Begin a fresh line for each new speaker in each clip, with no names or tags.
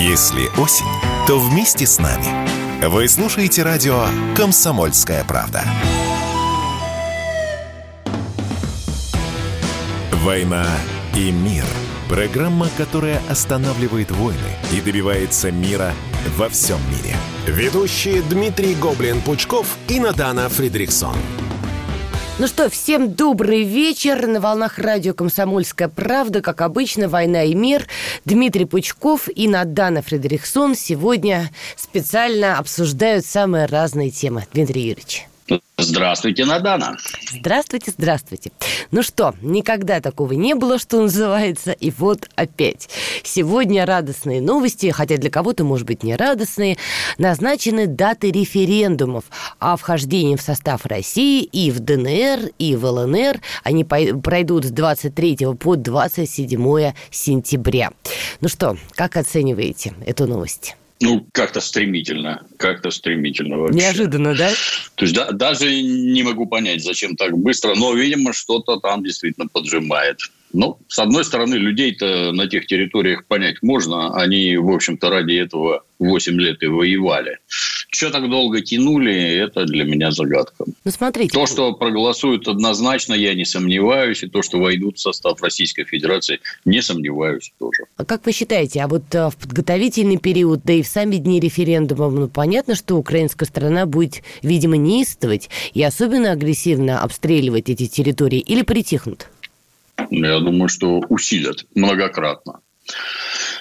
Если осень, то вместе с нами. Вы слушаете радио «Комсомольская правда». «Война и мир» – программа, которая останавливает войны и добивается мира во всем мире.
Ведущие Дмитрий Гоблин-Пучков и Надана Фридриксон.
Ну что, всем добрый вечер. На волнах радио «Комсомольская правда», как обычно, «Война и мир». Дмитрий Пучков и Надана Фредериксон сегодня специально обсуждают самые разные темы. Дмитрий Юрьевич.
Здравствуйте, Надана.
Здравствуйте, здравствуйте. Ну что, никогда такого не было, что называется, и вот опять. Сегодня радостные новости, хотя для кого-то, может быть, не радостные. Назначены даты референдумов о вхождении в состав России и в ДНР, и в ЛНР. Они пройдут с 23 по 27 сентября. Ну что, как оцениваете эту новость?
Ну, как-то стремительно, как-то стремительно вообще.
Неожиданно, да?
То есть да, даже не могу понять, зачем так быстро, но, видимо, что-то там действительно поджимает. Ну, с одной стороны, людей-то на тех территориях понять можно. Они, в общем-то, ради этого 8 лет и воевали. Что так долго тянули, это для меня загадка.
Ну, смотрите.
То, что проголосуют однозначно, я не сомневаюсь. И то, что войдут в состав Российской Федерации, не сомневаюсь тоже.
А как вы считаете, а вот э, в подготовительный период, да и в сами дни референдума, ну, понятно, что украинская страна будет, видимо, неистовать и особенно агрессивно обстреливать эти территории или притихнут?
Я думаю, что усилят многократно.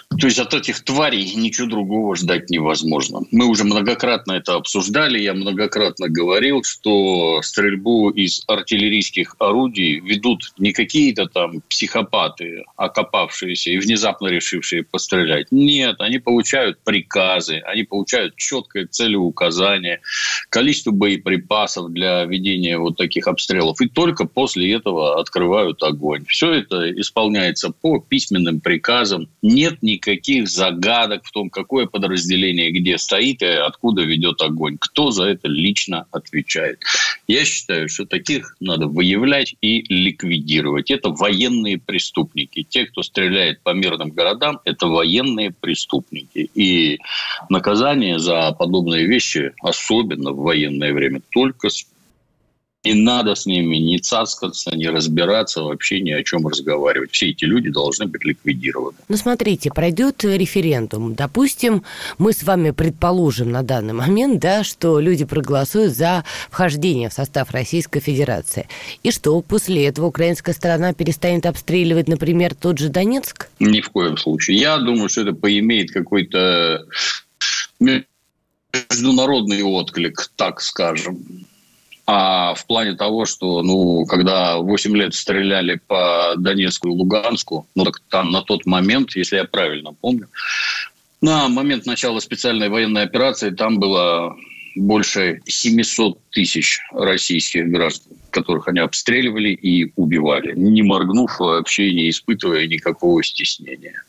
То есть от этих тварей ничего другого ждать невозможно. Мы уже многократно это обсуждали. Я многократно говорил, что стрельбу из артиллерийских орудий ведут не какие-то там психопаты, окопавшиеся и внезапно решившие пострелять. Нет, они получают приказы, они получают четкое целеуказание, количество боеприпасов для ведения вот таких обстрелов. И только после этого открывают огонь. Все это исполняется по письменным приказам. Нет никаких никаких загадок в том, какое подразделение где стоит и откуда ведет огонь. Кто за это лично отвечает. Я считаю, что таких надо выявлять и ликвидировать. Это военные преступники. Те, кто стреляет по мирным городам, это военные преступники. И наказание за подобные вещи, особенно в военное время, только не надо с ними не цаскаться, не разбираться, вообще ни о чем разговаривать. Все эти люди должны быть ликвидированы.
Ну, смотрите, пройдет референдум. Допустим, мы с вами предположим на данный момент, да, что люди проголосуют за вхождение в состав Российской Федерации. И что, после этого украинская сторона перестанет обстреливать, например, тот же Донецк?
Ни в коем случае. Я думаю, что это поимеет какой-то международный отклик, так скажем. А в плане того, что, ну, когда 8 лет стреляли по Донецку и Луганску, ну, так там на тот момент, если я правильно помню, на момент начала специальной военной операции там было больше 700 тысяч российских граждан, которых они обстреливали и убивали, не моргнув вообще, не испытывая никакого стеснения.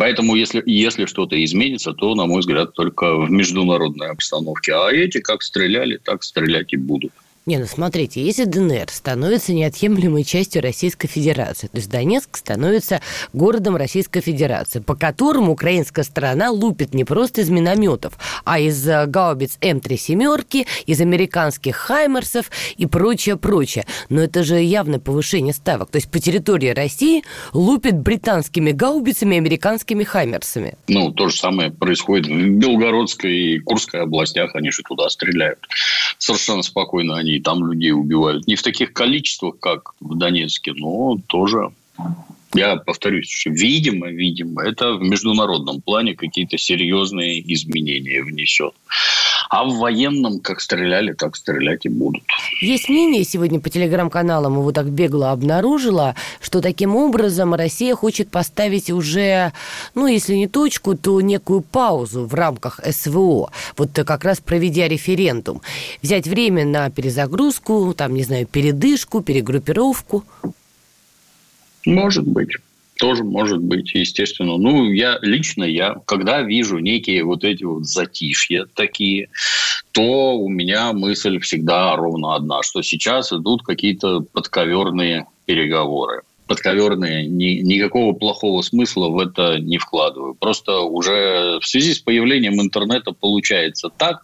Поэтому, если, если что-то изменится, то, на мой взгляд, только в международной обстановке. А эти как стреляли, так стрелять и будут.
Не, ну смотрите, если ДНР становится неотъемлемой частью Российской Федерации, то есть Донецк становится городом Российской Федерации, по которому украинская сторона лупит не просто из минометов, а из э, гаубиц М3 семерки, из американских Хаймерсов и прочее, прочее. Но это же явное повышение ставок. То есть по территории России лупит британскими гаубицами и американскими Хаймерсами.
Ну, то же самое происходит в Белгородской и Курской областях, они же туда стреляют. Совершенно спокойно они и там людей убивают. Не в таких количествах, как в Донецке, но тоже я повторюсь, видимо, видимо, это в международном плане какие-то серьезные изменения внесет. А в военном, как стреляли, так стрелять и будут.
Есть мнение сегодня по телеграм-каналам, его так бегло обнаружила, что таким образом Россия хочет поставить уже, ну, если не точку, то некую паузу в рамках СВО, вот как раз проведя референдум. Взять время на перезагрузку, там, не знаю, передышку, перегруппировку.
Может быть. Тоже может быть, естественно. Ну, я лично я, когда вижу некие вот эти вот затишья такие, то у меня мысль всегда ровно одна, что сейчас идут какие-то подковерные переговоры. подковерные, ни, никакого плохого смысла в это не вкладываю. Просто уже в связи с появлением интернета получается так,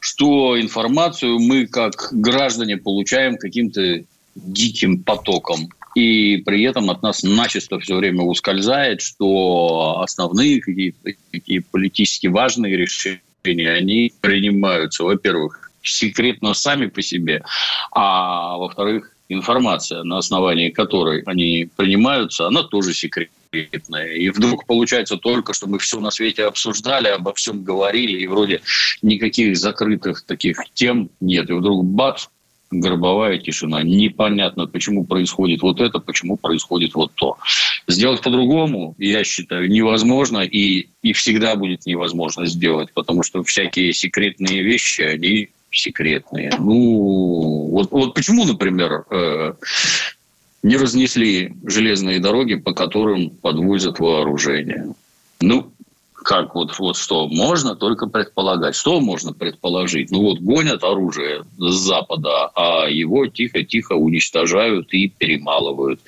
что информацию мы как граждане получаем каким-то диким потоком. И при этом от нас начисто все время ускользает, что основные какие политически важные решения, они принимаются, во-первых, секретно сами по себе, а во-вторых, информация, на основании которой они принимаются, она тоже секретная. И вдруг получается только, что мы все на свете обсуждали, обо всем говорили, и вроде никаких закрытых таких тем нет. И вдруг бац, гробовая тишина. Непонятно, почему происходит вот это, почему происходит вот то. Сделать по-другому, я считаю, невозможно и, и всегда будет невозможно сделать, потому что всякие секретные вещи, они секретные. Ну, вот, вот почему, например, э, не разнесли железные дороги, по которым подвозят вооружение? Ну, как вот, вот что? Можно только предполагать. Что можно предположить? Ну вот гонят оружие с Запада, а его тихо-тихо уничтожают и перемалывают.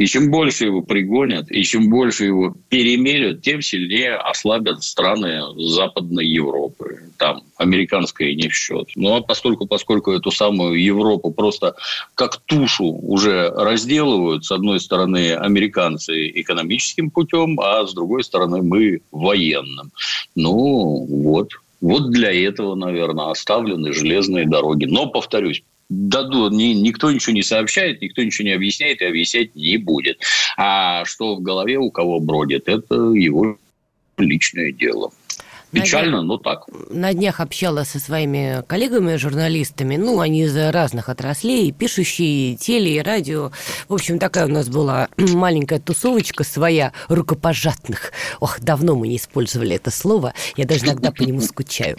И чем больше его пригонят, и чем больше его перемелют, тем сильнее ослабят страны Западной Европы. Там американская не в счет. Ну, а поскольку, поскольку эту самую Европу просто как тушу уже разделывают, с одной стороны, американцы экономическим путем, а с другой стороны, мы военным. Ну, вот. Вот для этого, наверное, оставлены железные дороги. Но, повторюсь, даду, ни, никто ничего не сообщает, никто ничего не объясняет и объяснять не будет. А что в голове у кого бродит, это его личное дело. Печально,
на
но так.
На днях общалась со своими коллегами-журналистами, ну, они из разных отраслей, пишущие, теле, и радио. В общем, такая у нас была маленькая тусовочка своя рукопожатных. Ох, давно мы не использовали это слово, я даже иногда по нему скучаю.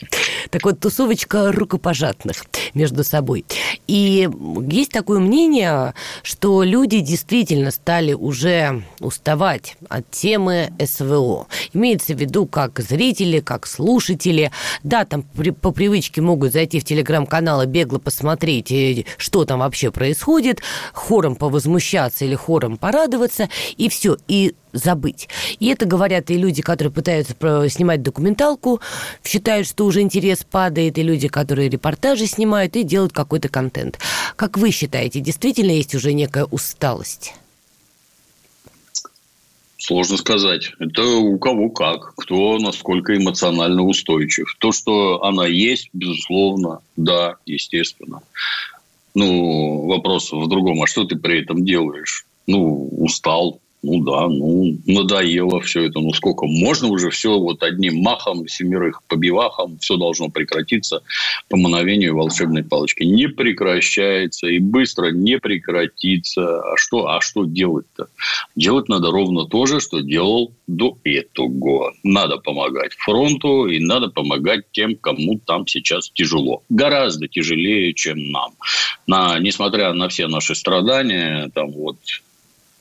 Так вот, тусовочка рукопожатных между собой. И есть такое мнение, что люди действительно стали уже уставать от темы СВО. Имеется в виду как зрители, как как слушатели. Да, там по привычке могут зайти в телеграм-канал и бегло посмотреть, э, что там вообще происходит, хором повозмущаться или хором порадоваться, и все, и забыть. И это говорят и люди, которые пытаются снимать документалку, считают, что уже интерес падает, и люди, которые репортажи снимают и делают какой-то контент. Как вы считаете, действительно есть уже некая усталость?
Сложно сказать. Это у кого как. Кто насколько эмоционально устойчив. То, что она есть, безусловно, да, естественно. Ну, вопрос в другом. А что ты при этом делаешь? Ну, устал, ну да, ну надоело все это. Ну сколько? Можно уже все вот одним махом, семерых побивахом, все должно прекратиться по мановению волшебной палочки. Не прекращается и быстро не прекратится. А что, а что делать-то? Делать надо ровно то же, что делал до этого. Надо помогать фронту и надо помогать тем, кому там сейчас тяжело. Гораздо тяжелее, чем нам. На, несмотря на все наши страдания, там вот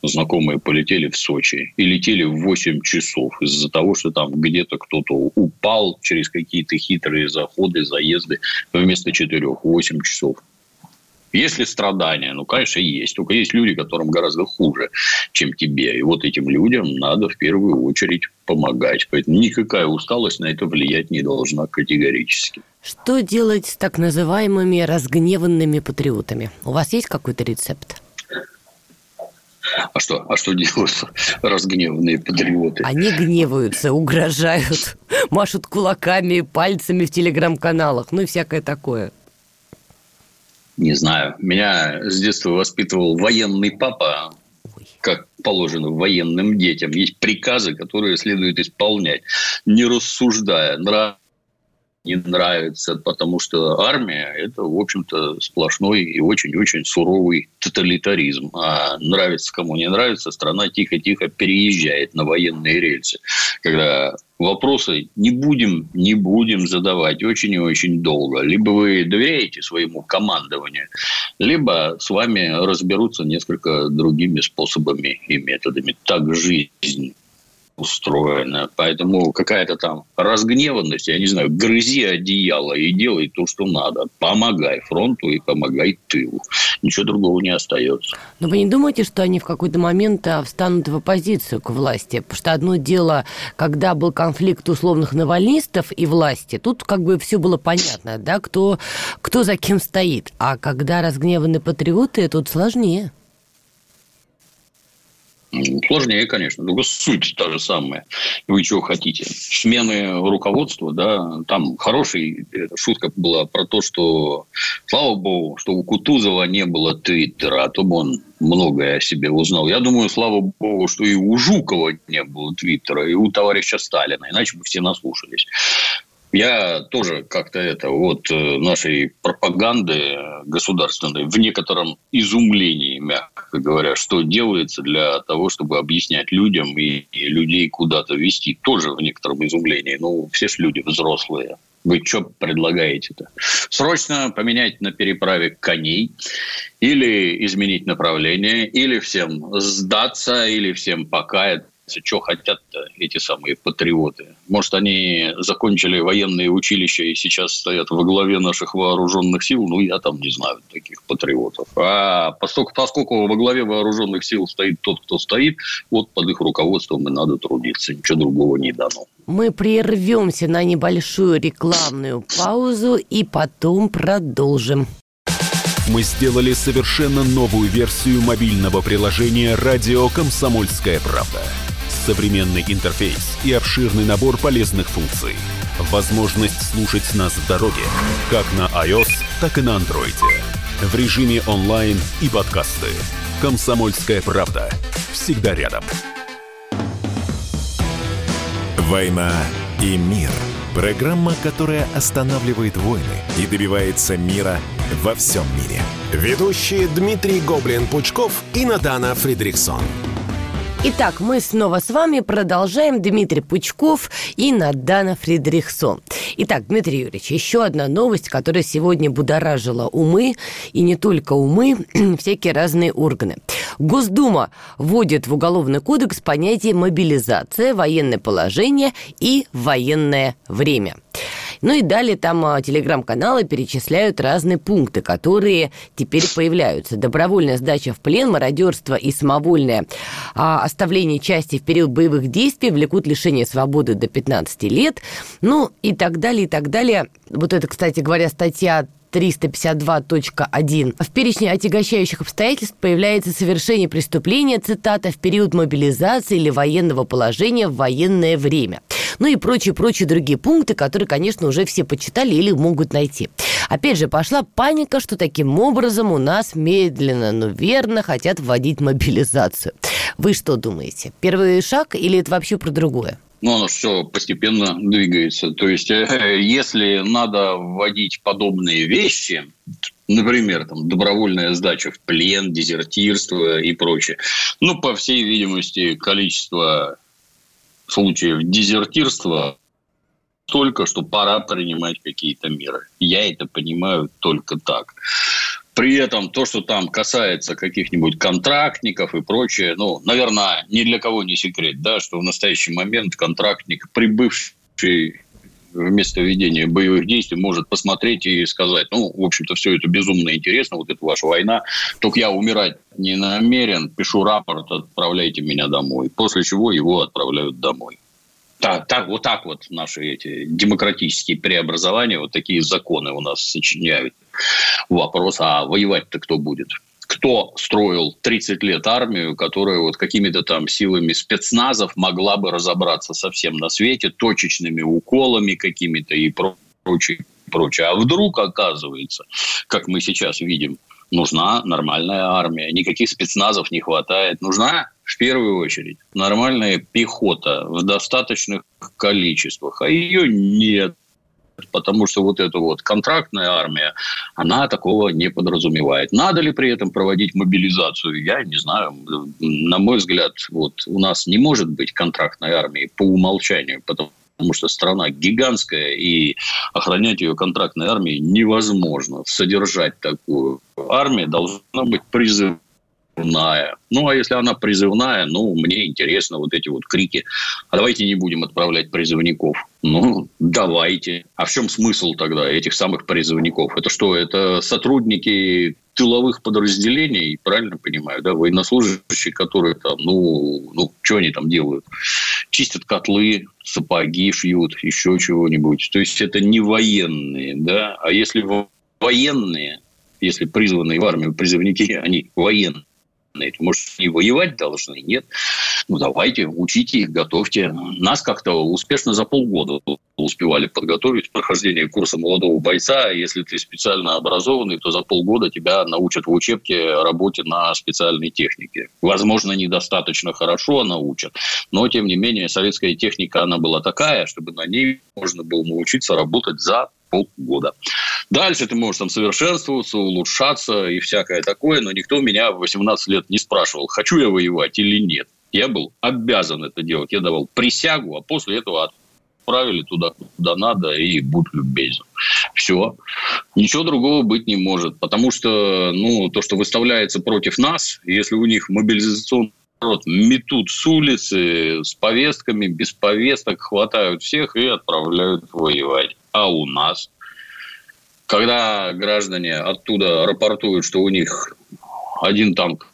знакомые полетели в Сочи и летели в 8 часов из-за того, что там где-то кто-то упал через какие-то хитрые заходы, заезды вместо 4 8 часов. Есть ли страдания? Ну, конечно, есть. Только есть люди, которым гораздо хуже, чем тебе. И вот этим людям надо в первую очередь помогать. Поэтому никакая усталость на это влиять не должна категорически.
Что делать с так называемыми разгневанными патриотами? У вас есть какой-то рецепт?
А что, а что делают разгневанные патриоты?
Они гневаются, угрожают, машут кулаками, пальцами в телеграм-каналах, ну и всякое такое.
Не знаю. Меня с детства воспитывал военный папа, как положено военным детям. Есть приказы, которые следует исполнять, не рассуждая, нравится не нравится, потому что армия – это, в общем-то, сплошной и очень-очень суровый тоталитаризм. А нравится кому не нравится, страна тихо-тихо переезжает на военные рельсы. Когда вопросы не будем, не будем задавать очень и очень долго. Либо вы доверяете своему командованию, либо с вами разберутся несколько другими способами и методами. Так жизнь устроена. Поэтому какая-то там разгневанность, я не знаю, грызи одеяло и делай то, что надо. Помогай фронту и помогай тылу. Ничего другого не остается.
Но вы не думаете, что они в какой-то момент а, встанут в оппозицию к власти? Потому что одно дело, когда был конфликт условных навальнистов и власти, тут как бы все было понятно, да, кто, кто за кем стоит. А когда разгневаны патриоты, тут сложнее.
Сложнее, конечно, только суть та же самая. Вы чего хотите? Смены руководства, да, там хорошая шутка была про то, что, слава богу, что у Кутузова не было твиттера, а то бы он многое о себе узнал. Я думаю, слава богу, что и у Жукова не было твиттера, и у товарища Сталина, иначе бы все наслушались. Я тоже как-то это вот э, нашей пропаганды государственной в некотором изумлении, мягко говоря, что делается для того, чтобы объяснять людям и, и людей куда-то вести, тоже в некотором изумлении. Ну, все же люди взрослые. Вы что предлагаете-то? Срочно поменять на переправе коней или изменить направление, или всем сдаться, или всем покаяться что хотят эти самые патриоты. Может, они закончили военные училища и сейчас стоят во главе наших вооруженных сил, ну, я там не знаю таких патриотов. А поскольку, поскольку во главе вооруженных сил стоит тот, кто стоит, вот под их руководством и надо трудиться, ничего другого не дано.
Мы прервемся на небольшую рекламную паузу и потом продолжим.
Мы сделали совершенно новую версию мобильного приложения «Радио Комсомольская правда» современный интерфейс и обширный набор полезных функций. Возможность слушать нас в дороге, как на iOS, так и на Android. В режиме онлайн и подкасты. «Комсомольская правда». Всегда рядом. «Война и мир» – программа, которая останавливает войны и добивается мира во всем мире.
Ведущие Дмитрий Гоблин-Пучков и Надана Фридриксон.
Итак, мы снова с вами продолжаем. Дмитрий Пучков и Надана Фридрихсон. Итак, Дмитрий Юрьевич, еще одна новость, которая сегодня будоражила умы, и не только умы, всякие разные органы. Госдума вводит в Уголовный кодекс понятие мобилизация, военное положение и военное время. Ну и далее там а, телеграм-каналы перечисляют разные пункты, которые теперь появляются. Добровольная сдача в плен, мародерство и самовольное а, оставление части в период боевых действий влекут лишение свободы до 15 лет. Ну и так далее, и так далее. Вот это, кстати говоря, статья 352.1. В перечне отягощающих обстоятельств появляется совершение преступления, цитата, в период мобилизации или военного положения в военное время. Ну и прочие-прочие другие пункты, которые, конечно, уже все почитали или могут найти. Опять же, пошла паника, что таким образом у нас медленно, но верно хотят вводить мобилизацию. Вы что думаете? Первый шаг или это вообще про другое?
Ну, оно все постепенно двигается. То есть, э, если надо вводить подобные вещи, например, там, добровольная сдача в плен, дезертирство и прочее, ну, по всей видимости, количество случаев дезертирства только, что пора принимать какие-то меры. Я это понимаю только так. При этом то, что там касается каких-нибудь контрактников и прочее, ну, наверное, ни для кого не секрет, да, что в настоящий момент контрактник, прибывший в место ведения боевых действий, может посмотреть и сказать, ну, в общем-то, все это безумно интересно, вот это ваша война, только я умирать не намерен, пишу рапорт, отправляйте меня домой. После чего его отправляют домой. Так, так, вот так вот наши эти демократические преобразования, вот такие законы у нас сочиняют. Вопрос, а воевать-то кто будет? кто строил 30 лет армию, которая вот какими-то там силами спецназов могла бы разобраться со всем на свете, точечными уколами какими-то и прочее, прочее. А вдруг оказывается, как мы сейчас видим, нужна нормальная армия, никаких спецназов не хватает, нужна в первую очередь нормальная пехота в достаточных количествах, а ее нет потому что вот эта вот контрактная армия, она такого не подразумевает. Надо ли при этом проводить мобилизацию, я не знаю. На мой взгляд, вот у нас не может быть контрактной армии по умолчанию, потому потому что страна гигантская, и охранять ее контрактной армией невозможно. Содержать такую армию должно быть призыв призывная. Ну, а если она призывная, ну, мне интересно вот эти вот крики. А давайте не будем отправлять призывников. Ну, давайте. А в чем смысл тогда этих самых призывников? Это что, это сотрудники тыловых подразделений, правильно понимаю, да, военнослужащие, которые там, ну, ну, что они там делают? Чистят котлы, сапоги шьют, еще чего-нибудь. То есть, это не военные, да, а если военные, если призванные в армию призывники, они военные, может, и воевать должны? Нет. Ну, давайте, учите их, готовьте. Нас как-то успешно за полгода успевали подготовить прохождение курса молодого бойца. Если ты специально образованный, то за полгода тебя научат в учебке работе на специальной технике. Возможно, недостаточно хорошо научат, но, тем не менее, советская техника, она была такая, чтобы на ней можно было научиться работать за полгода. Дальше ты можешь там совершенствоваться, улучшаться и всякое такое, но никто меня в 18 лет не спрашивал, хочу я воевать или нет. Я был обязан это делать. Я давал присягу, а после этого отправили туда, куда надо, и будь любезен. Все. Ничего другого быть не может. Потому что ну, то, что выставляется против нас, если у них мобилизационный народ метут с улицы с повестками, без повесток, хватают всех и отправляют воевать. А у нас. Когда граждане оттуда рапортуют, что у них один танк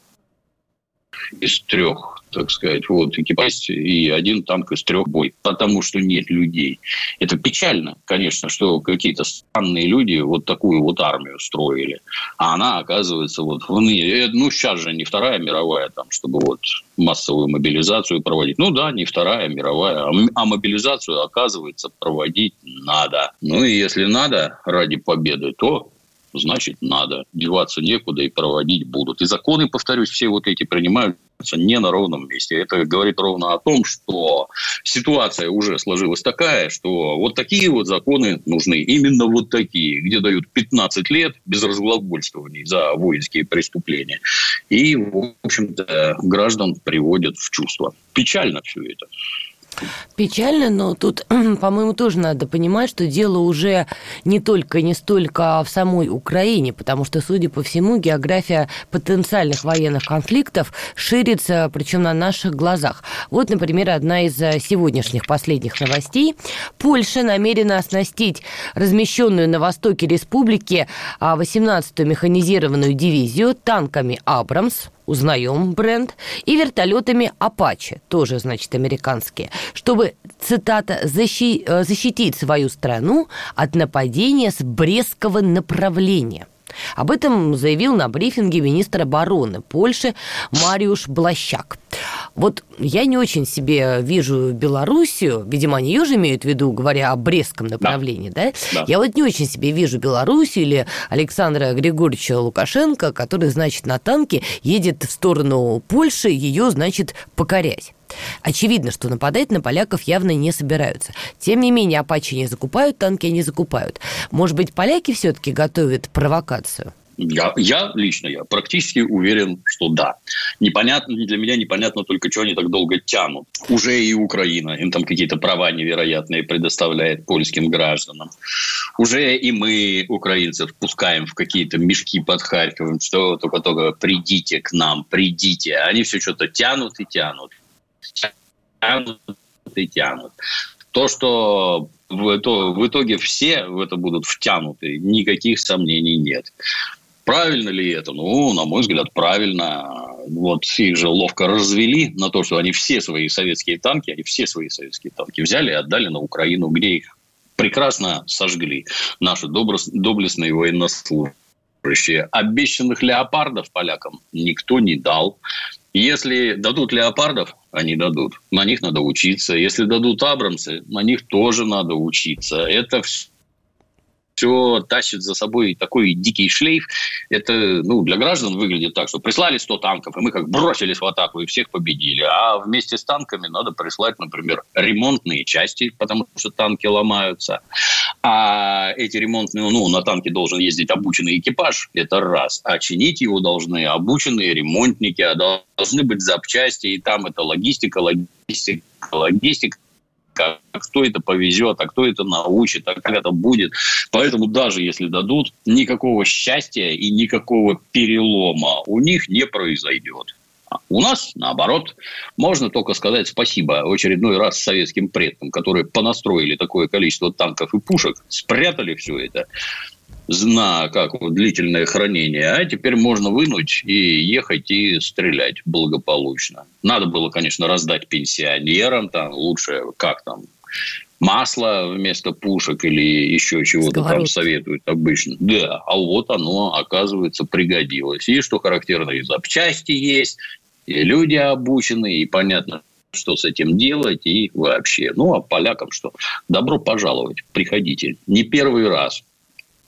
из трех так сказать, вот экипаж и один танк из трех бой, потому что нет людей. Это печально, конечно, что какие-то странные люди вот такую вот армию строили, а она оказывается вот в ныне, ну сейчас же не Вторая мировая, там, чтобы вот массовую мобилизацию проводить. Ну да, не Вторая мировая, а, а мобилизацию, оказывается, проводить надо. Ну и если надо ради победы, то значит надо. Деваться некуда и проводить будут. И законы, повторюсь, все вот эти принимаются не на ровном месте. Это говорит ровно о том, что ситуация уже сложилась такая, что вот такие вот законы нужны. Именно вот такие, где дают 15 лет без разглагольствований за воинские преступления. И, в общем-то, граждан приводят в чувство. Печально все это.
Печально, но тут, по-моему, тоже надо понимать, что дело уже не только, не столько в самой Украине, потому что, судя по всему, география потенциальных военных конфликтов ширится, причем на наших глазах. Вот, например, одна из э, сегодняшних последних новостей. Польша намерена оснастить размещенную на востоке республики 18-ю а, механизированную дивизию танками «Абрамс», узнаем бренд, и вертолетами Apache, тоже, значит, американские, чтобы, цитата, защи э, защитить свою страну от нападения с Брестского направления – об этом заявил на брифинге министр обороны Польши Мариуш Блащак. Вот я не очень себе вижу Белоруссию, видимо, они ее же имеют в виду, говоря о Брестском направлении, да? да? да. Я вот не очень себе вижу Белоруссию или Александра Григорьевича Лукашенко, который, значит, на танке едет в сторону Польши, ее, значит, покорять. Очевидно, что нападать на поляков явно не собираются. Тем не менее, апачи не закупают, танки не закупают. Может быть, поляки все-таки готовят провокацию?
Я, я лично, я практически уверен, что да. Непонятно, для меня непонятно только, что они так долго тянут. Уже и Украина им там какие-то права невероятные предоставляет польским гражданам. Уже и мы, украинцев, пускаем в какие-то мешки под Харьковом, что только-только придите к нам, придите. Они все что-то тянут и тянут тянут и тянут. То, что в, то, в итоге все в это будут втянуты, никаких сомнений нет. Правильно ли это? Ну, на мой взгляд, правильно. Вот их же ловко развели на то, что они все свои советские танки, они все свои советские танки взяли и отдали на Украину, где их прекрасно сожгли наши доблестные военнослужащие. Обещанных леопардов полякам никто не дал. Если дадут леопардов, они дадут. На них надо учиться. Если дадут абрамсы, на них тоже надо учиться. Это все все тащит за собой такой дикий шлейф. Это ну, для граждан выглядит так, что прислали 100 танков, и мы как бросились в атаку и всех победили. А вместе с танками надо прислать, например, ремонтные части, потому что танки ломаются. А эти ремонтные, ну, на танке должен ездить обученный экипаж, это раз. А чинить его должны обученные ремонтники, а должны быть запчасти, и там это логистика, логистика, логистика а кто это повезет, а кто это научит, а как это будет. Поэтому даже если дадут, никакого счастья и никакого перелома у них не произойдет. У нас, наоборот, можно только сказать спасибо очередной раз советским предкам, которые понастроили такое количество танков и пушек, спрятали все это на как длительное хранение, а теперь можно вынуть и ехать и стрелять благополучно. Надо было, конечно, раздать пенсионерам, там лучше как там масло вместо пушек или еще чего-то там советуют обычно. Да, а вот оно, оказывается, пригодилось. И, что характерно, и запчасти есть, и люди обучены, и понятно, что с этим делать и вообще. Ну, а полякам что? Добро пожаловать, приходите. Не первый раз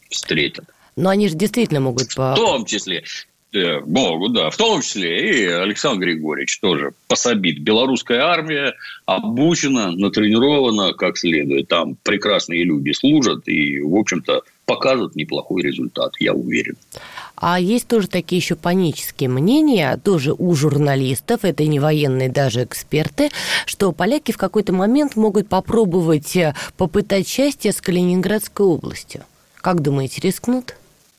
встретят.
Но они же действительно могут...
По... В том числе. Да, могут, да. В том числе и Александр Григорьевич тоже пособит. Белорусская армия обучена, натренирована как следует. Там прекрасные люди служат и, в общем-то, покажут неплохой результат, я уверен.
А есть тоже такие еще панические мнения, тоже у журналистов, это не военные даже эксперты, что поляки в какой-то момент могут попробовать э, попытать счастье с Калининградской областью. Как думаете, рискнут?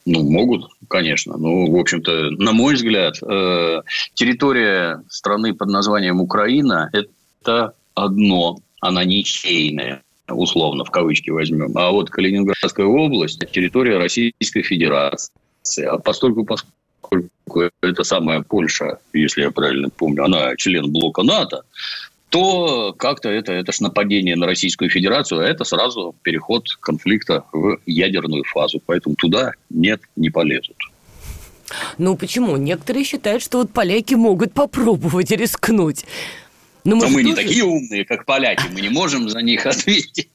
Ну, могут, конечно. Ну, в общем-то, на мой взгляд, э, территория страны под названием Украина – это одно, она ничейная условно, в кавычки возьмем. А вот Калининградская область – территория Российской Федерации. А постольку, поскольку это самая Польша, если я правильно помню, она член блока НАТО, то как-то это, это ж нападение на Российскую Федерацию, а это сразу переход конфликта в ядерную фазу. Поэтому туда нет, не полезут.
Ну почему? Некоторые считают, что вот поляки могут попробовать рискнуть.
Но мы, Но мы тоже... не такие умные, как поляки, мы не можем за них ответить.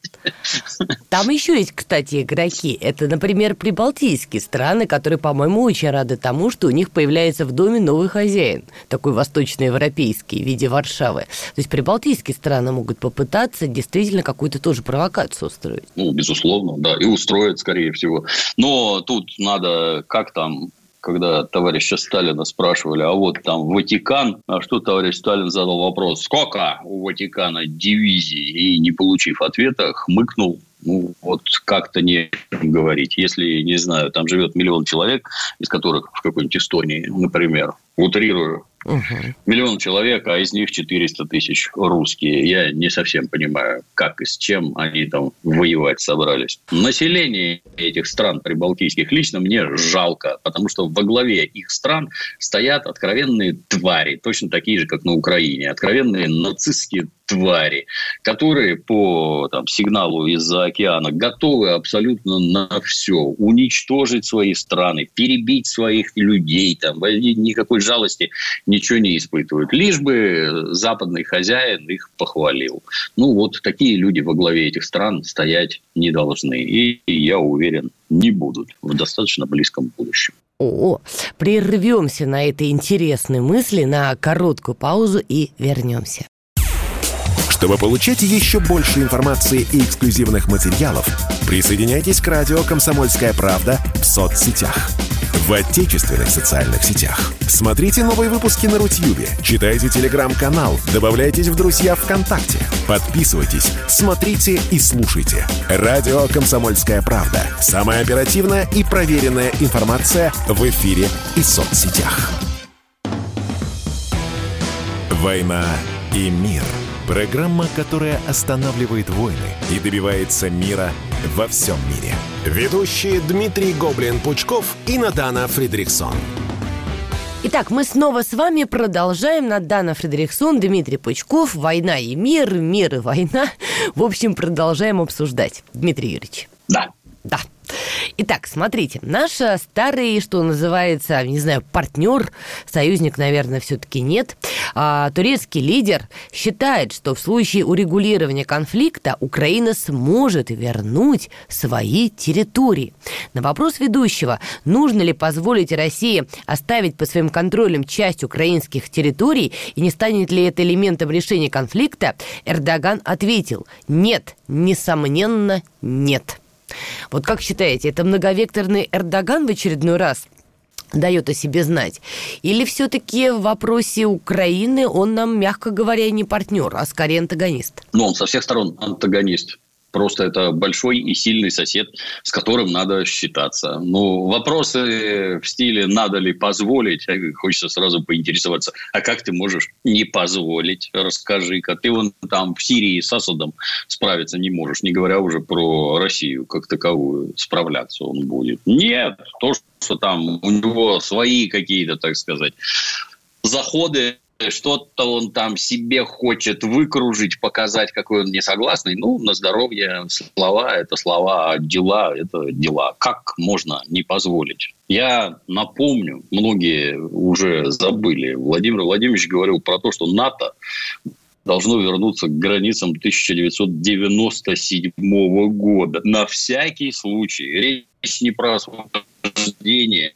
Там еще есть, кстати, игроки. Это, например, прибалтийские страны, которые, по-моему, очень рады тому, что у них появляется в доме новый хозяин, такой восточноевропейский в виде Варшавы. То есть прибалтийские страны могут попытаться действительно какую-то тоже провокацию устроить.
Ну, безусловно, да, и устроят, скорее всего. Но тут надо, как там когда товарища Сталина спрашивали, а вот там Ватикан, а что товарищ Сталин задал вопрос, сколько у Ватикана дивизий, и не получив ответа, хмыкнул, ну, вот как-то не говорить. Если, не знаю, там живет миллион человек, из которых в какой-нибудь Эстонии, например, утрирую, Угу. Миллион человек, а из них 400 тысяч русские. Я не совсем понимаю, как и с чем они там воевать собрались. Население этих стран прибалтийских лично мне жалко, потому что во главе их стран стоят откровенные твари, точно такие же, как на Украине. Откровенные нацистские твари, которые по там, сигналу из-за океана готовы абсолютно на все. Уничтожить свои страны, перебить своих людей, там, никакой жалости ничего не испытывают. Лишь бы западный хозяин их похвалил. Ну, вот такие люди во главе этих стран стоять не должны. И, я уверен, не будут в достаточно близком будущем.
О, прервемся на этой интересной мысли на короткую паузу и вернемся.
Чтобы получать еще больше информации и эксклюзивных материалов, присоединяйтесь к радио «Комсомольская правда» в соцсетях. В отечественных социальных сетях. Смотрите новые выпуски на Рутьюбе, читайте телеграм-канал, добавляйтесь в друзья ВКонтакте, подписывайтесь, смотрите и слушайте. Радио «Комсомольская правда». Самая оперативная и проверенная информация в эфире и соцсетях. «Война и мир» – Программа, которая останавливает войны и добивается мира во всем мире. Ведущие Дмитрий Гоблин-Пучков и Надана Фридриксон.
Итак, мы снова с вами продолжаем. Надана Фредериксон, Дмитрий Пучков. Война и мир, мир и война. В общем, продолжаем обсуждать. Дмитрий Юрьевич.
Да.
Да. Итак, смотрите, наш старый, что называется, не знаю, партнер, союзник, наверное, все-таки нет, а, турецкий лидер считает, что в случае урегулирования конфликта Украина сможет вернуть свои территории. На вопрос ведущего, нужно ли позволить России оставить под своим контролем часть украинских территорий и не станет ли это элементом решения конфликта, Эрдоган ответил, нет, несомненно, нет. Вот как считаете, это многовекторный Эрдоган в очередной раз дает о себе знать? Или все-таки в вопросе Украины он нам, мягко говоря, не партнер, а скорее антагонист?
Ну, он со всех сторон антагонист. Просто это большой и сильный сосед, с которым надо считаться. Ну, вопросы в стиле «надо ли позволить?» Хочется сразу поинтересоваться. А как ты можешь не позволить? Расскажи-ка. Ты вон там в Сирии с Асадом справиться не можешь, не говоря уже про Россию как таковую. Справляться он будет. Нет, то, что там у него свои какие-то, так сказать, заходы что-то он там себе хочет выкружить, показать, какой он несогласный. Ну, на здоровье слова – это слова, а дела – это дела. Как можно не позволить? Я напомню, многие уже забыли. Владимир Владимирович говорил про то, что НАТО должно вернуться к границам 1997 года. На всякий случай. Речь не про освобождение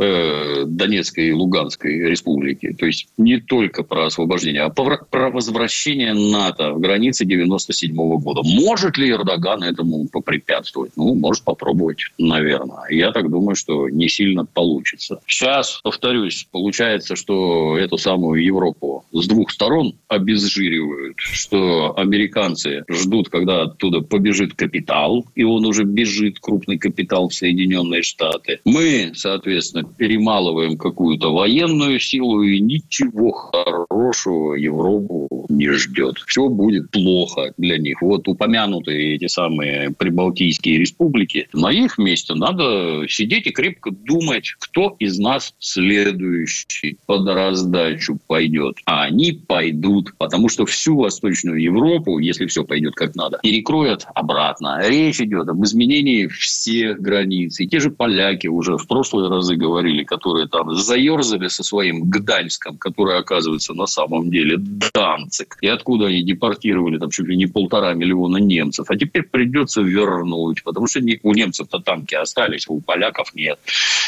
Э, Донецкой и Луганской республики. То есть не только про освобождение, а про возвращение НАТО в границы 97 года. Может ли Эрдоган этому попрепятствовать? Ну, может попробовать, наверное. Я так думаю, что не сильно получится. Сейчас, повторюсь, получается, что эту самую Европу с двух сторон обезжиривают, что американцы ждут, когда оттуда побежит капитал, и он уже бежит, крупный капитал в Соединенные Штаты. Мы, соответственно, перемалываем какую-то военную силу, и ничего хорошего Европу не ждет. Все будет плохо для них. Вот упомянутые эти самые прибалтийские республики, на их месте надо сидеть и крепко думать, кто из нас следующий под раздачу пойдет. А они пойдут, потому что всю Восточную Европу, если все пойдет как надо, перекроют обратно. Речь идет об изменении всех границ. И те же поляки уже в прошлые разы говорили, говорили, которые там заерзали со своим Гданьском, который оказывается на самом деле Данцик, и откуда они депортировали там чуть ли не полтора миллиона немцев, а теперь придется вернуть, потому что у немцев-то танки остались, у поляков нет.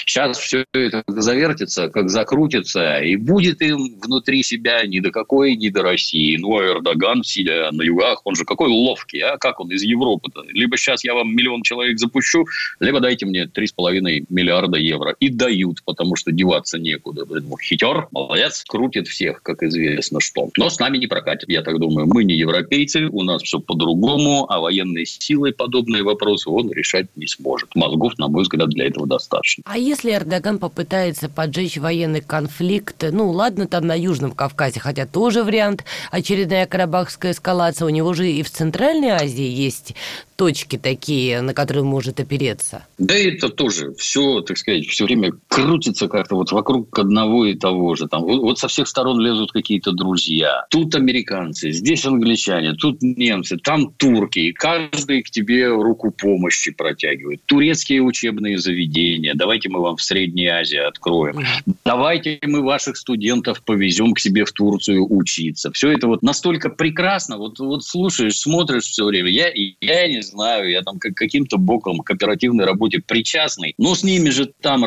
Сейчас все это завертится, как закрутится, и будет им внутри себя ни до какой, ни до России. Ну, а Эрдоган, сидя на югах, он же какой ловкий, а как он из Европы-то? Либо сейчас я вам миллион человек запущу, либо дайте мне 3,5 миллиарда евро. И дают, потому что деваться некуда. Хитер, молодец, крутит всех, как известно что. Но с нами не прокатит, я так думаю. Мы не европейцы, у нас все по-другому, а военной силой подобные вопросы он решать не сможет. Мозгов, на мой взгляд, для этого достаточно.
А если если Эрдоган попытается поджечь военный конфликт, ну ладно, там на Южном Кавказе, хотя тоже вариант, очередная карабахская эскалация, у него же и в Центральной Азии есть точки такие, на которые может опереться?
Да это тоже все, так сказать, все время крутится как-то вот вокруг одного и того же. Там, вот, вот со всех сторон лезут какие-то друзья. Тут американцы, здесь англичане, тут немцы, там турки. И каждый к тебе руку помощи протягивает. Турецкие учебные заведения. Давайте мы вам в Средней Азии откроем. Давайте мы ваших студентов повезем к себе в Турцию учиться. Все это вот настолько прекрасно. Вот, вот слушаешь, смотришь все время. Я, я не знаю, я там каким-то боком к оперативной работе причастный, но с ними же там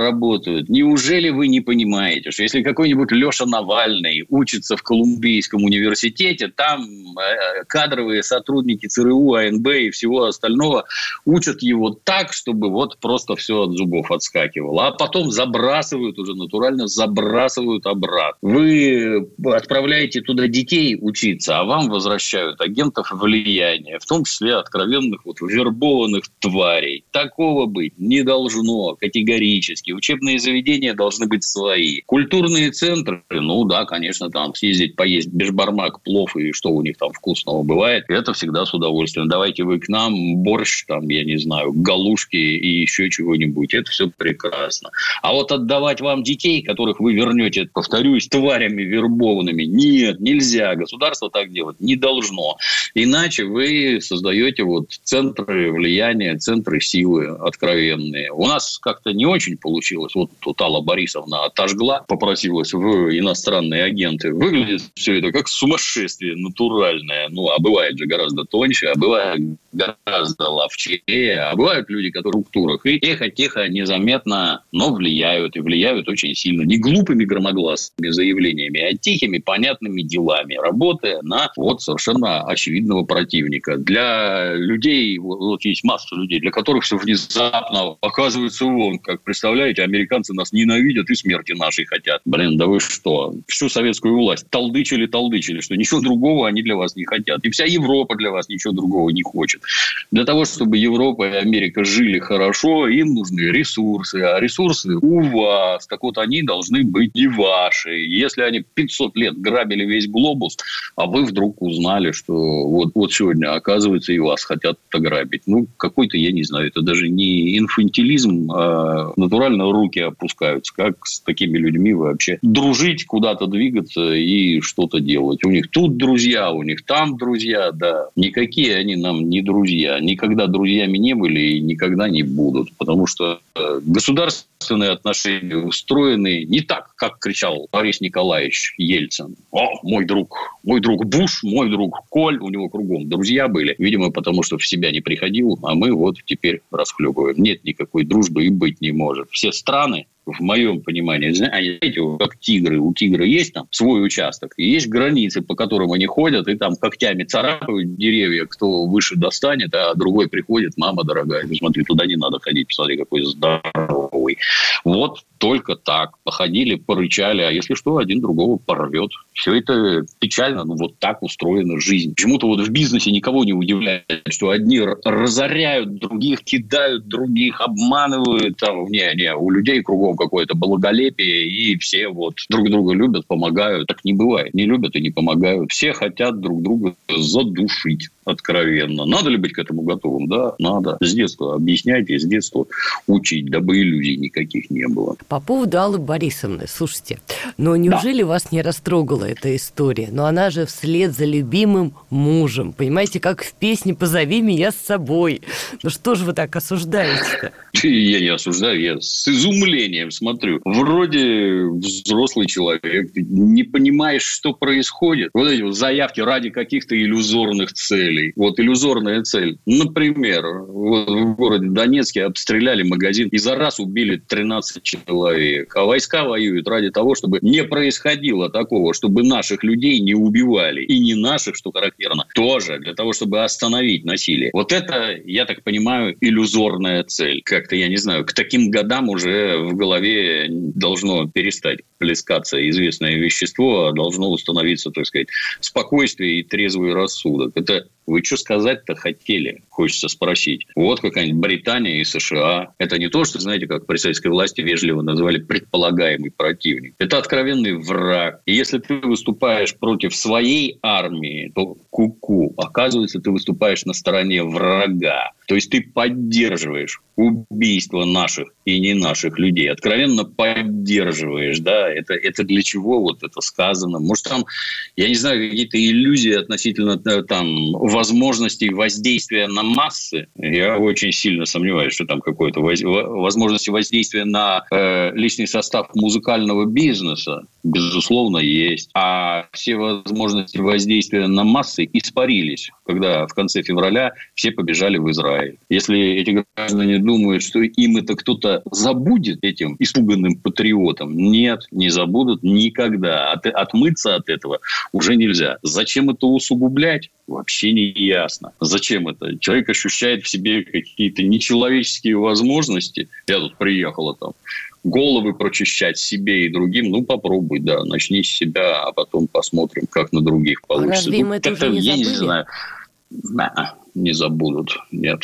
работают. Неужели вы не понимаете, что если какой-нибудь Леша Навальный учится в Колумбийском университете, там э, кадровые сотрудники ЦРУ, АНБ и всего остального учат его так, чтобы вот просто все от зубов отскакивало. А потом забрасывают уже натурально, забрасывают обратно. Вы отправляете туда детей учиться, а вам возвращают агентов влияния, в том числе откровенных вот вербованных тварей. Такого быть не должно категорически. Учебные заведения должны быть свои. Культурные центры, ну да, конечно, там съездить, поесть бешбармак, плов и что у них там вкусного бывает, это всегда с удовольствием. Давайте вы к нам борщ, там, я не знаю, галушки и еще чего-нибудь. Это все прекрасно. А вот отдавать вам детей, которых вы вернете, повторюсь, тварями вербованными, нет, нельзя. Государство так делать не должно. Иначе вы создаете вот центры влияния, центры силы откровенные. У нас как-то не очень получилось. Вот тут Алла Борисовна отожгла, попросилась в иностранные агенты. Выглядит все это как сумасшествие натуральное. Ну, а бывает же гораздо тоньше, а бывает гораздо ловчее, а бывают люди, которые в структурах, и тихо-тихо, незаметно, но влияют, и влияют очень сильно. Не глупыми громогласными заявлениями, а тихими, понятными делами, работая на вот совершенно очевидного противника. Для людей, вот есть масса людей, для которых все внезапно оказывается вон, как представляете, американцы нас ненавидят и смерти нашей хотят. Блин, да вы что? Всю советскую власть толдычили, толдычили, что ничего другого они для вас не хотят. И вся Европа для вас ничего другого не хочет. Для того, чтобы Европа и Америка жили хорошо, им нужны ресурсы. А ресурсы у вас. Так вот, они должны быть и ваши. Если они 500 лет грабили весь глобус, а вы вдруг узнали, что вот, вот сегодня, оказывается, и вас хотят ограбить. Ну, какой-то, я не знаю, это даже не инфантилизм, а натурально руки опускаются. Как с такими людьми вообще дружить, куда-то двигаться и что-то делать? У них тут друзья, у них там друзья, да. Никакие они нам не друзья. Никогда друзьями не были и никогда не будут. Потому что э, государственные отношения устроены не так, как кричал Борис Николаевич Ельцин. О, мой друг, мой друг Буш, мой друг Коль, у него кругом друзья были. Видимо, потому что в себя не приходил, а мы вот теперь расхлебываем. Нет никакой дружбы и быть не может. Все страны в моем понимании, знаете, как тигры, у тигра есть там свой участок, и есть границы, по которым они ходят, и там когтями царапают деревья, кто выше достанет, а другой приходит, мама дорогая, ну, смотри, туда не надо ходить, посмотри, какой здоровый. Вот только так. Походили, порычали, а если что, один другого порвет. Все это печально, но вот так устроена жизнь. Почему-то вот в бизнесе никого не удивляет, что одни разоряют, других кидают, других обманывают. Там, не, не, у людей кругом какое-то благолепие, и все вот друг друга любят, помогают. Так не бывает. Не любят и не помогают. Все хотят друг друга задушить откровенно. Надо ли быть к этому готовым? Да, надо. С детства объясняйте, с детства учить, дабы иллюзий никаких не было.
По поводу Аллы Борисовны, слушайте, но неужели да. вас не растрогала эта история? Но она же вслед за любимым мужем. Понимаете, как в песне «Позови меня с собой». Ну что же вы так осуждаете-то?
Я не осуждаю, я с изумлением смотрю. Вроде взрослый человек, не понимаешь, что происходит. Вот эти вот заявки ради каких-то иллюзорных целей. Вот иллюзорная цель. Например, вот в городе Донецке обстреляли магазин и за раз убили 13 человек. А войска воюют ради того, чтобы не происходило такого, чтобы наших людей не убивали. И не наших, что характерно, тоже для того, чтобы остановить насилие. Вот это, я так понимаю, иллюзорная цель. Как-то, я не знаю, к таким годам уже в голове должно перестать плескаться известное вещество, а должно установиться, так сказать, спокойствие и трезвый рассудок. Это вы что сказать-то хотели, хочется спросить. Вот какая-нибудь Британия и США. Это не то, что, знаете, как при советской власти вежливо называли предполагаемый противник. Это откровенный враг. И если ты выступаешь против своей армии, то куку. -ку. Оказывается, ты выступаешь на стороне врага. То есть ты поддерживаешь убийство наших и не наших людей. Откровенно поддерживаешь, да, это, это для чего вот это сказано? Может, там, я не знаю, какие-то иллюзии относительно э, там возможностей воздействия на массы? Я очень сильно сомневаюсь, что там какое-то воз... возможности воздействия на э, личный состав музыкального бизнеса, безусловно, есть. А все возможности воздействия на массы испарились, когда в конце февраля все побежали в Израиль. Если эти граждане думают, что им это кто-то забудет этим испуганным патриотам, нет, не забудут никогда. От, отмыться от этого уже нельзя. Зачем это усугублять? Вообще не ясно. Зачем это? Человек ощущает в себе какие-то нечеловеческие возможности. Я тут приехала там головы прочищать себе и другим, ну, попробуй, да, начни с себя, а потом посмотрим, как на других получится. Разве
ну, это уже не я забыли? не знаю.
Да, не забудут, нет.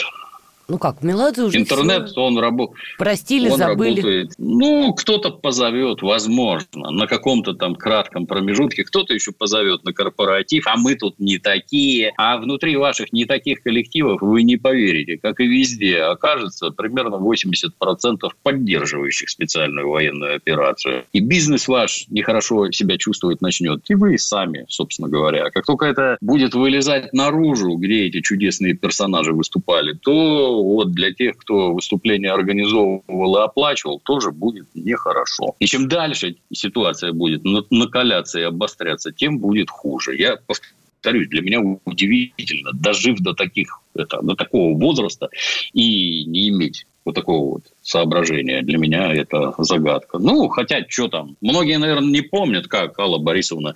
Ну как, Меладзе уже
Интернет, все... он работает.
Простили, он забыли. Работает.
Ну, кто-то позовет, возможно, на каком-то там кратком промежутке. Кто-то еще позовет на корпоратив, а мы тут не такие. А внутри ваших не таких коллективов вы не поверите, как и везде, окажется примерно 80% поддерживающих специальную военную операцию. И бизнес ваш нехорошо себя чувствовать начнет. И вы сами, собственно говоря. Как только это будет вылезать наружу, где эти чудесные персонажи выступали, то вот для тех, кто выступление организовывал и оплачивал, тоже будет нехорошо. И чем дальше ситуация будет накаляться и обостряться, тем будет хуже. Я повторюсь, для меня удивительно, дожив до таких, это, до такого возраста и не иметь вот такого вот соображения. Для меня это загадка. Ну, хотя, что там. Многие, наверное, не помнят, как Алла Борисовна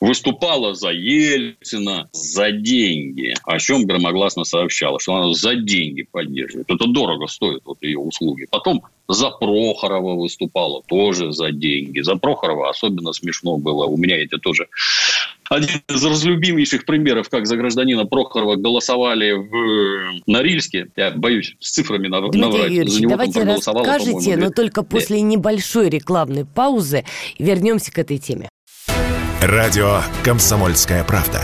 выступала за Ельцина за деньги. О чем громогласно сообщала, что она за деньги поддерживает. Это дорого стоит, вот ее услуги. Потом за Прохорова выступала тоже за деньги. За Прохорова особенно смешно было. У меня это тоже один из разлюбимейших примеров, как за гражданина Прохорова голосовали в Норильске. Я боюсь с цифрами
Дмитрий
наврать.
Юрьевич,
За него
давайте расскажите, но только после небольшой рекламной паузы вернемся к этой теме.
Радио «Комсомольская правда».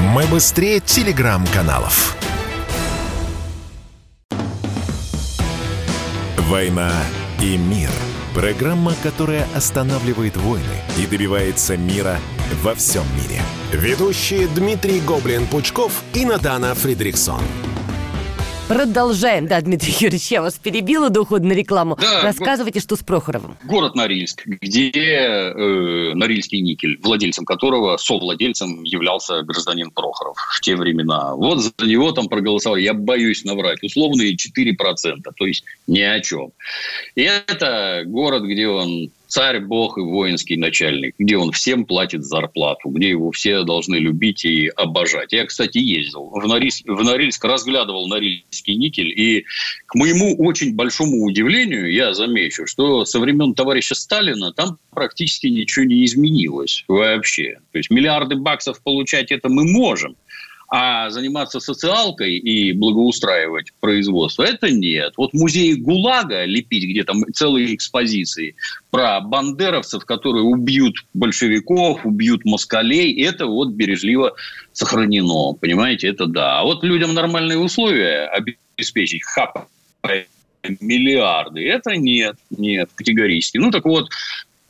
Мы быстрее телеграм-каналов. «Война и мир» – Программа, которая останавливает войны и добивается мира во всем мире. Ведущие Дмитрий Гоблин-Пучков и Натана Фридриксон.
Продолжаем. Да, Дмитрий Юрьевич, я вас перебила до ухода на рекламу. Да, Рассказывайте, что с Прохоровым.
Город Норильск, где э, Норильский никель, владельцем которого, совладельцем являлся гражданин Прохоров в те времена. Вот за него там проголосовали, я боюсь наврать, условные 4%, то есть ни о чем. И это город, где он царь, бог и воинский начальник, где он всем платит зарплату, где его все должны любить и обожать. Я, кстати, ездил в Норильск, в Норильск разглядывал Норильский никель, и к моему очень большому удивлению я замечу, что со времен товарища Сталина там практически ничего не изменилось вообще. То есть миллиарды баксов получать это мы можем, а заниматься социалкой и благоустраивать производство, это нет. Вот музей ГУЛАГа лепить, где там целые экспозиции про бандеровцев, которые убьют большевиков, убьют москалей, это вот бережливо сохранено. Понимаете, это да. А вот людям нормальные условия обеспечить, хапа миллиарды. Это нет, нет, категорически. Ну, так вот,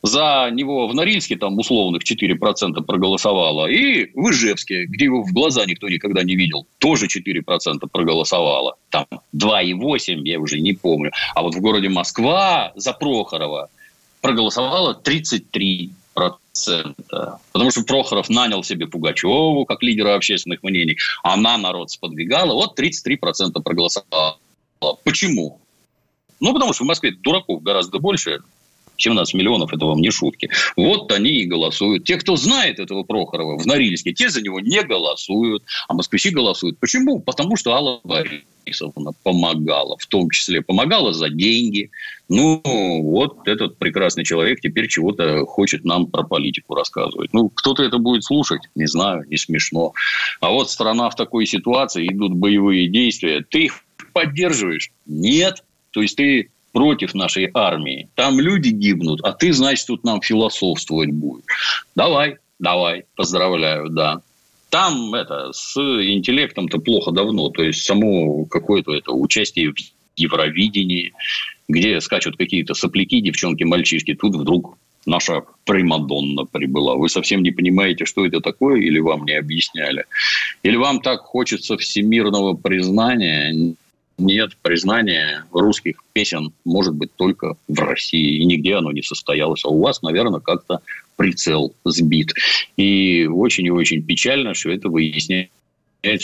за него в Норильске там условных 4% проголосовало, и в Ижевске, где его в глаза никто никогда не видел, тоже 4% проголосовало. Там 2,8, я уже не помню. А вот в городе Москва за Прохорова проголосовало 33 процента. Потому что Прохоров нанял себе Пугачеву как лидера общественных мнений. Она народ сподвигала. Вот 33% проголосовало. Почему? Ну, потому что в Москве дураков гораздо больше, 17 миллионов – это вам не шутки. Вот они и голосуют. Те, кто знает этого Прохорова в Норильске, те за него не голосуют, а москвичи голосуют. Почему? Потому что Алла Борисовна помогала, в том числе помогала за деньги. Ну, вот этот прекрасный человек теперь чего-то хочет нам про политику рассказывать. Ну, кто-то это будет слушать, не знаю, не смешно. А вот страна в такой ситуации, идут боевые действия, ты их поддерживаешь? Нет. То есть, ты против нашей армии. Там люди гибнут, а ты, значит, тут нам философствовать будешь. Давай, давай, поздравляю, да. Там это с интеллектом-то плохо давно. То есть, само какое-то это участие в Евровидении, где скачут какие-то сопляки, девчонки, мальчишки. Тут вдруг наша Примадонна прибыла. Вы совсем не понимаете, что это такое, или вам не объясняли? Или вам так хочется всемирного признания? Нет, признание русских песен может быть только в России, и нигде оно не состоялось. А у вас, наверное, как-то прицел сбит. И очень и очень печально, что это выясняется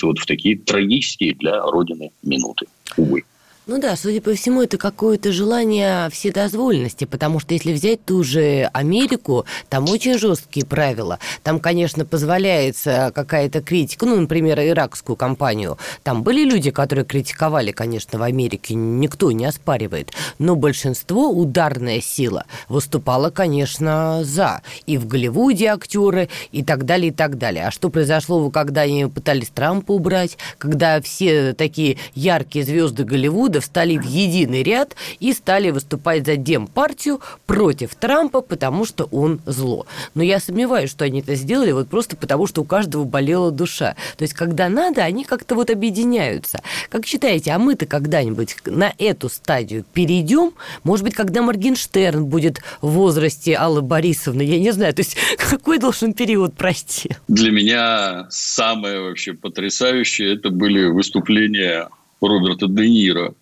вот в такие трагические для Родины минуты. Увы.
Ну да, судя по всему, это какое-то желание вседозволенности, потому что если взять ту же Америку, там очень жесткие правила. Там, конечно, позволяется какая-то критика, ну, например, иракскую компанию. Там были люди, которые критиковали, конечно, в Америке, никто не оспаривает. Но большинство, ударная сила, выступала, конечно, за. И в Голливуде актеры, и так далее, и так далее. А что произошло, когда они пытались Трампа убрать, когда все такие яркие звезды Голливуда года встали в единый ряд и стали выступать за Демпартию против Трампа, потому что он зло. Но я сомневаюсь, что они это сделали вот просто потому, что у каждого болела душа. То есть, когда надо, они как-то вот объединяются. Как считаете, а мы-то когда-нибудь на эту стадию перейдем? Может быть, когда Моргенштерн будет в возрасте Аллы Борисовны? Я не знаю, то есть какой должен период пройти?
Для меня самое вообще потрясающее это были выступления Роберта Де Ниро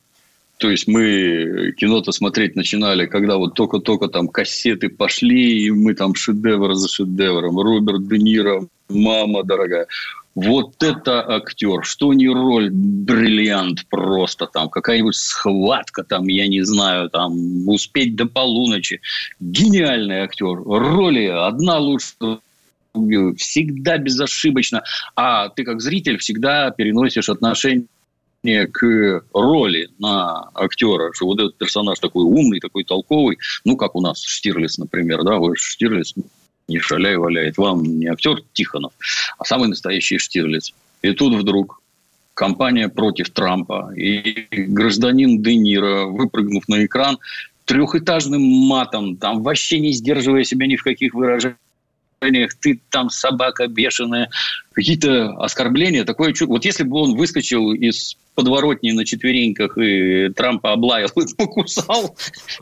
то есть мы кино-то смотреть начинали, когда вот только-только там кассеты пошли, и мы там шедевр за шедевром. Роберт Де Ниро, мама дорогая. вот это актер, что не роль, бриллиант просто там, какая-нибудь схватка там, я не знаю, там, успеть до полуночи. Гениальный актер, роли одна лучше всегда безошибочно, а ты как зритель всегда переносишь отношение к роли на актера, что вот этот персонаж такой умный, такой толковый, ну, как у нас Штирлиц, например, да, вы Штирлиц не шаляй валяет, вам не актер Тихонов, а самый настоящий Штирлиц. И тут вдруг компания против Трампа, и гражданин Де Ниро, выпрыгнув на экран, трехэтажным матом, там вообще не сдерживая себя ни в каких выражениях, ты там собака бешеная, какие-то оскорбления, такое чудо. Вот если бы он выскочил из подворотни на четвереньках и Трампа облаял и покусал,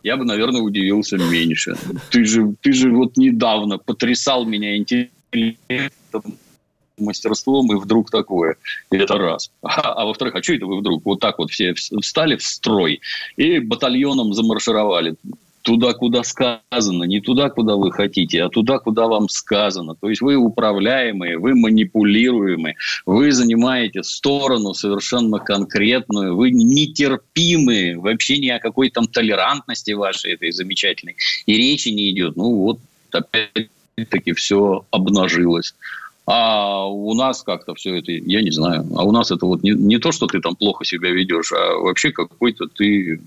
я бы, наверное, удивился меньше. Ты же, ты же вот недавно потрясал меня интеллектом, мастерством, и вдруг такое. Это раз. А, а во-вторых, а что это вы вдруг вот так вот все встали в строй и батальоном замаршировали? Туда, куда сказано, не туда, куда вы хотите, а туда, куда вам сказано. То есть вы управляемые, вы манипулируемые, вы занимаете сторону совершенно конкретную, вы нетерпимые, вообще ни о какой там толерантности вашей этой замечательной. И речи не идет. Ну вот, опять-таки все обнажилось. А у нас как-то все это, я не знаю, а у нас это вот не, не то, что ты там плохо себя ведешь, а вообще какой-то ты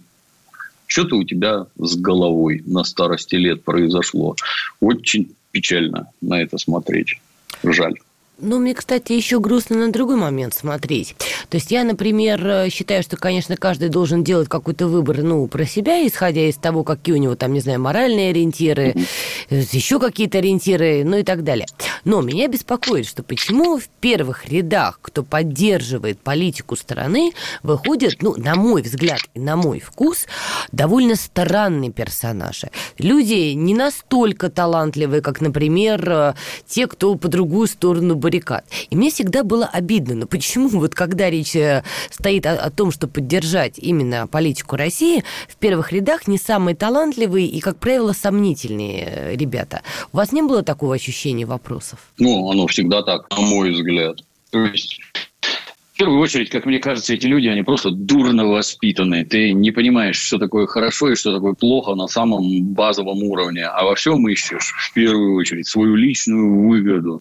что-то у тебя с головой на старости лет произошло. Очень печально на это смотреть. Жаль.
Ну, мне, кстати, еще грустно на другой момент смотреть. То есть я, например, э, считаю, что, конечно, каждый должен делать какой-то выбор, ну, про себя, исходя из того, какие у него там, не знаю, моральные ориентиры, э, еще какие-то ориентиры, ну и так далее. Но меня беспокоит, что почему в первых рядах, кто поддерживает политику страны, выходят, ну, на мой взгляд и на мой вкус, довольно странные персонажи. Люди не настолько талантливые, как, например, э, те, кто по другую сторону баррикад. И мне всегда было обидно, но почему вот когда речь э, стоит о, о том, что поддержать именно политику России, в первых рядах не самые талантливые и, как правило, сомнительные э, ребята. У вас не было такого ощущения вопросов?
Ну, оно всегда так, на мой взгляд. То есть в первую очередь, как мне кажется, эти люди, они просто дурно воспитаны. Ты не понимаешь, что такое хорошо и что такое плохо на самом базовом уровне. А во всем ищешь, в первую очередь, свою личную выгоду.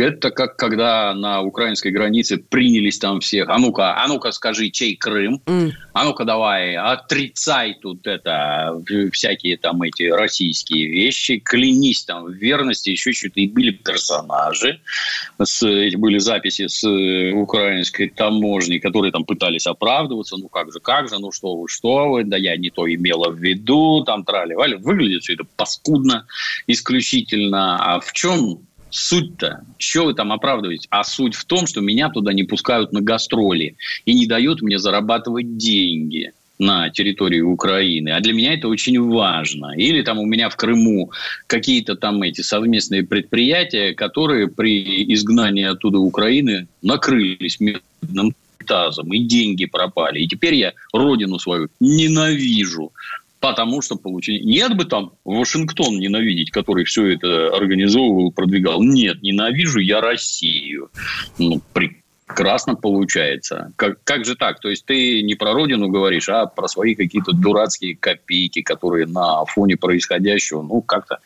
Это как когда на украинской границе принялись там всех. А ну-ка, а ну-ка скажи, чей Крым? Mm. А ну-ка давай, отрицай тут это, всякие там эти российские вещи. Клянись там в верности, еще что-то. И были персонажи. С, были записи с украинской таможни, которые там пытались оправдываться. Ну как же, как же, ну что вы, что вы, да я не то имела в виду, там трали-вали. Выглядит все это паскудно исключительно. А в чем Суть-то, что вы там оправдываете? А суть в том, что меня туда не пускают на гастроли и не дают мне зарабатывать деньги на территории Украины. А для меня это очень важно. Или там у меня в Крыму какие-то там эти совместные предприятия, которые при изгнании оттуда Украины накрылись медным тазом, и деньги пропали. И теперь я родину свою ненавижу потому что получили... Нет бы там Вашингтон ненавидеть, который все это организовывал, продвигал. Нет, ненавижу я Россию. Ну, прекрасно получается. Как, как же так? То есть ты не про родину говоришь, а про свои какие-то дурацкие копейки, которые на фоне происходящего, ну, как-то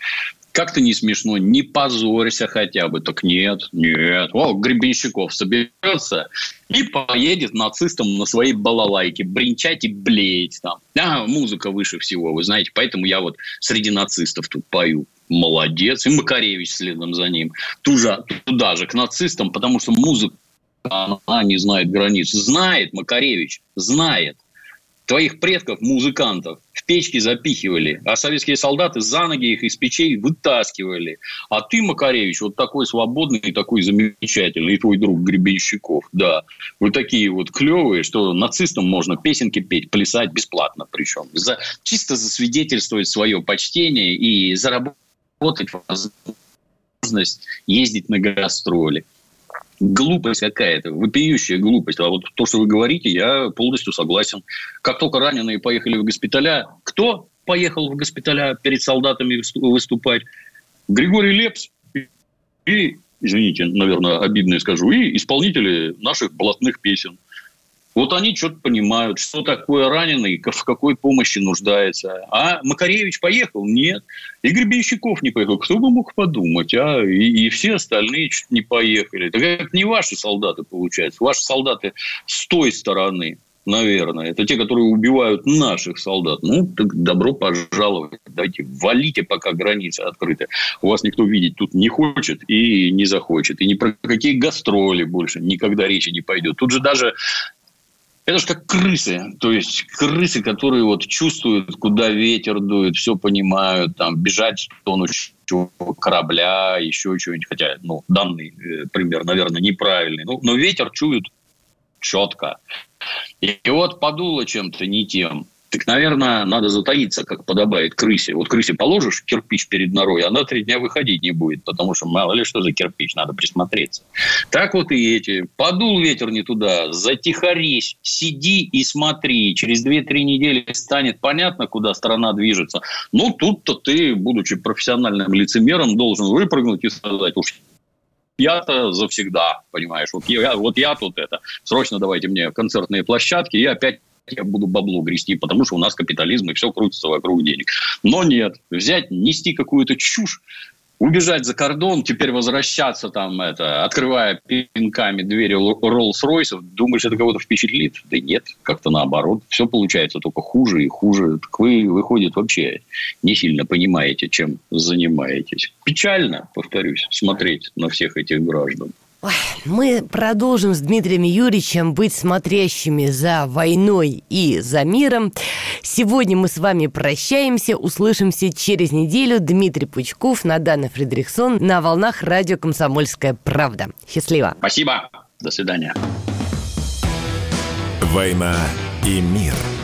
как-то не смешно, не позорься хотя бы. Так нет, нет. О, Гребенщиков соберется и поедет нацистам на своей балалайке бренчать и блеять там. А, музыка выше всего, вы знаете, поэтому я вот среди нацистов тут пою. Молодец. И Макаревич следом за ним. Туда, туда же, к нацистам, потому что музыка, она не знает границ. Знает Макаревич, знает. Твоих предков, музыкантов, в печки запихивали, а советские солдаты за ноги их из печей вытаскивали. А ты, Макаревич, вот такой свободный, такой замечательный, и твой друг Гребенщиков, да. Вы такие вот клевые, что нацистам можно песенки петь, плясать бесплатно причем. За, чисто засвидетельствовать свое почтение и заработать возможность ездить на гастроли глупость какая-то, вопиющая глупость. А вот то, что вы говорите, я полностью согласен. Как только раненые поехали в госпиталя, кто поехал в госпиталя перед солдатами выступать? Григорий Лепс и извините, наверное, обидное скажу, и исполнители наших блатных песен. Вот они что-то понимают, что такое раненый, в какой помощи нуждается. А Макаревич поехал? Нет. Игорь Бенщиков не поехал. Кто бы мог подумать, а? И, и все остальные чуть не поехали. Так это не ваши солдаты, получается. Ваши солдаты с той стороны наверное. Это те, которые убивают наших солдат. Ну, так добро пожаловать. Давайте валите, пока границы открыты. У вас никто видеть тут не хочет и не захочет. И ни про какие гастроли больше никогда речи не пойдет. Тут же даже это же как крысы. То есть, крысы, которые вот чувствуют, куда ветер дует, все понимают, там, бежать в сторону корабля, еще чего-нибудь. Хотя, ну, данный э, пример, наверное, неправильный. Ну, но ветер чуют четко. И вот подуло чем-то не тем. Так, наверное, надо затаиться, как подобает крысе. Вот крысе положишь кирпич перед норой, она три дня выходить не будет, потому что мало ли что за кирпич, надо присмотреться. Так вот и эти. Подул ветер не туда, затихарись, сиди и смотри. Через 2-3 недели станет понятно, куда страна движется. Ну, тут-то ты, будучи профессиональным лицемером, должен выпрыгнуть и сказать, уж я-то завсегда, понимаешь, вот я, вот я тут это, срочно давайте мне концертные площадки, и опять я буду бабло грести, потому что у нас капитализм, и все крутится вокруг денег. Но нет, взять, нести какую-то чушь, убежать за кордон, теперь возвращаться там, это, открывая пинками двери Роллс-Ройсов, думаешь, это кого-то впечатлит? Да нет, как-то наоборот. Все получается только хуже и хуже. Так вы, выходит, вообще не сильно понимаете, чем занимаетесь. Печально, повторюсь, смотреть на всех этих граждан.
Ой, мы продолжим с Дмитрием Юрьевичем быть смотрящими за войной и за миром. Сегодня мы с вами прощаемся, услышимся через неделю. Дмитрий Пучков, Надана Фредериксон на волнах радио «Комсомольская правда». Счастливо.
Спасибо. До свидания.
«Война и мир» –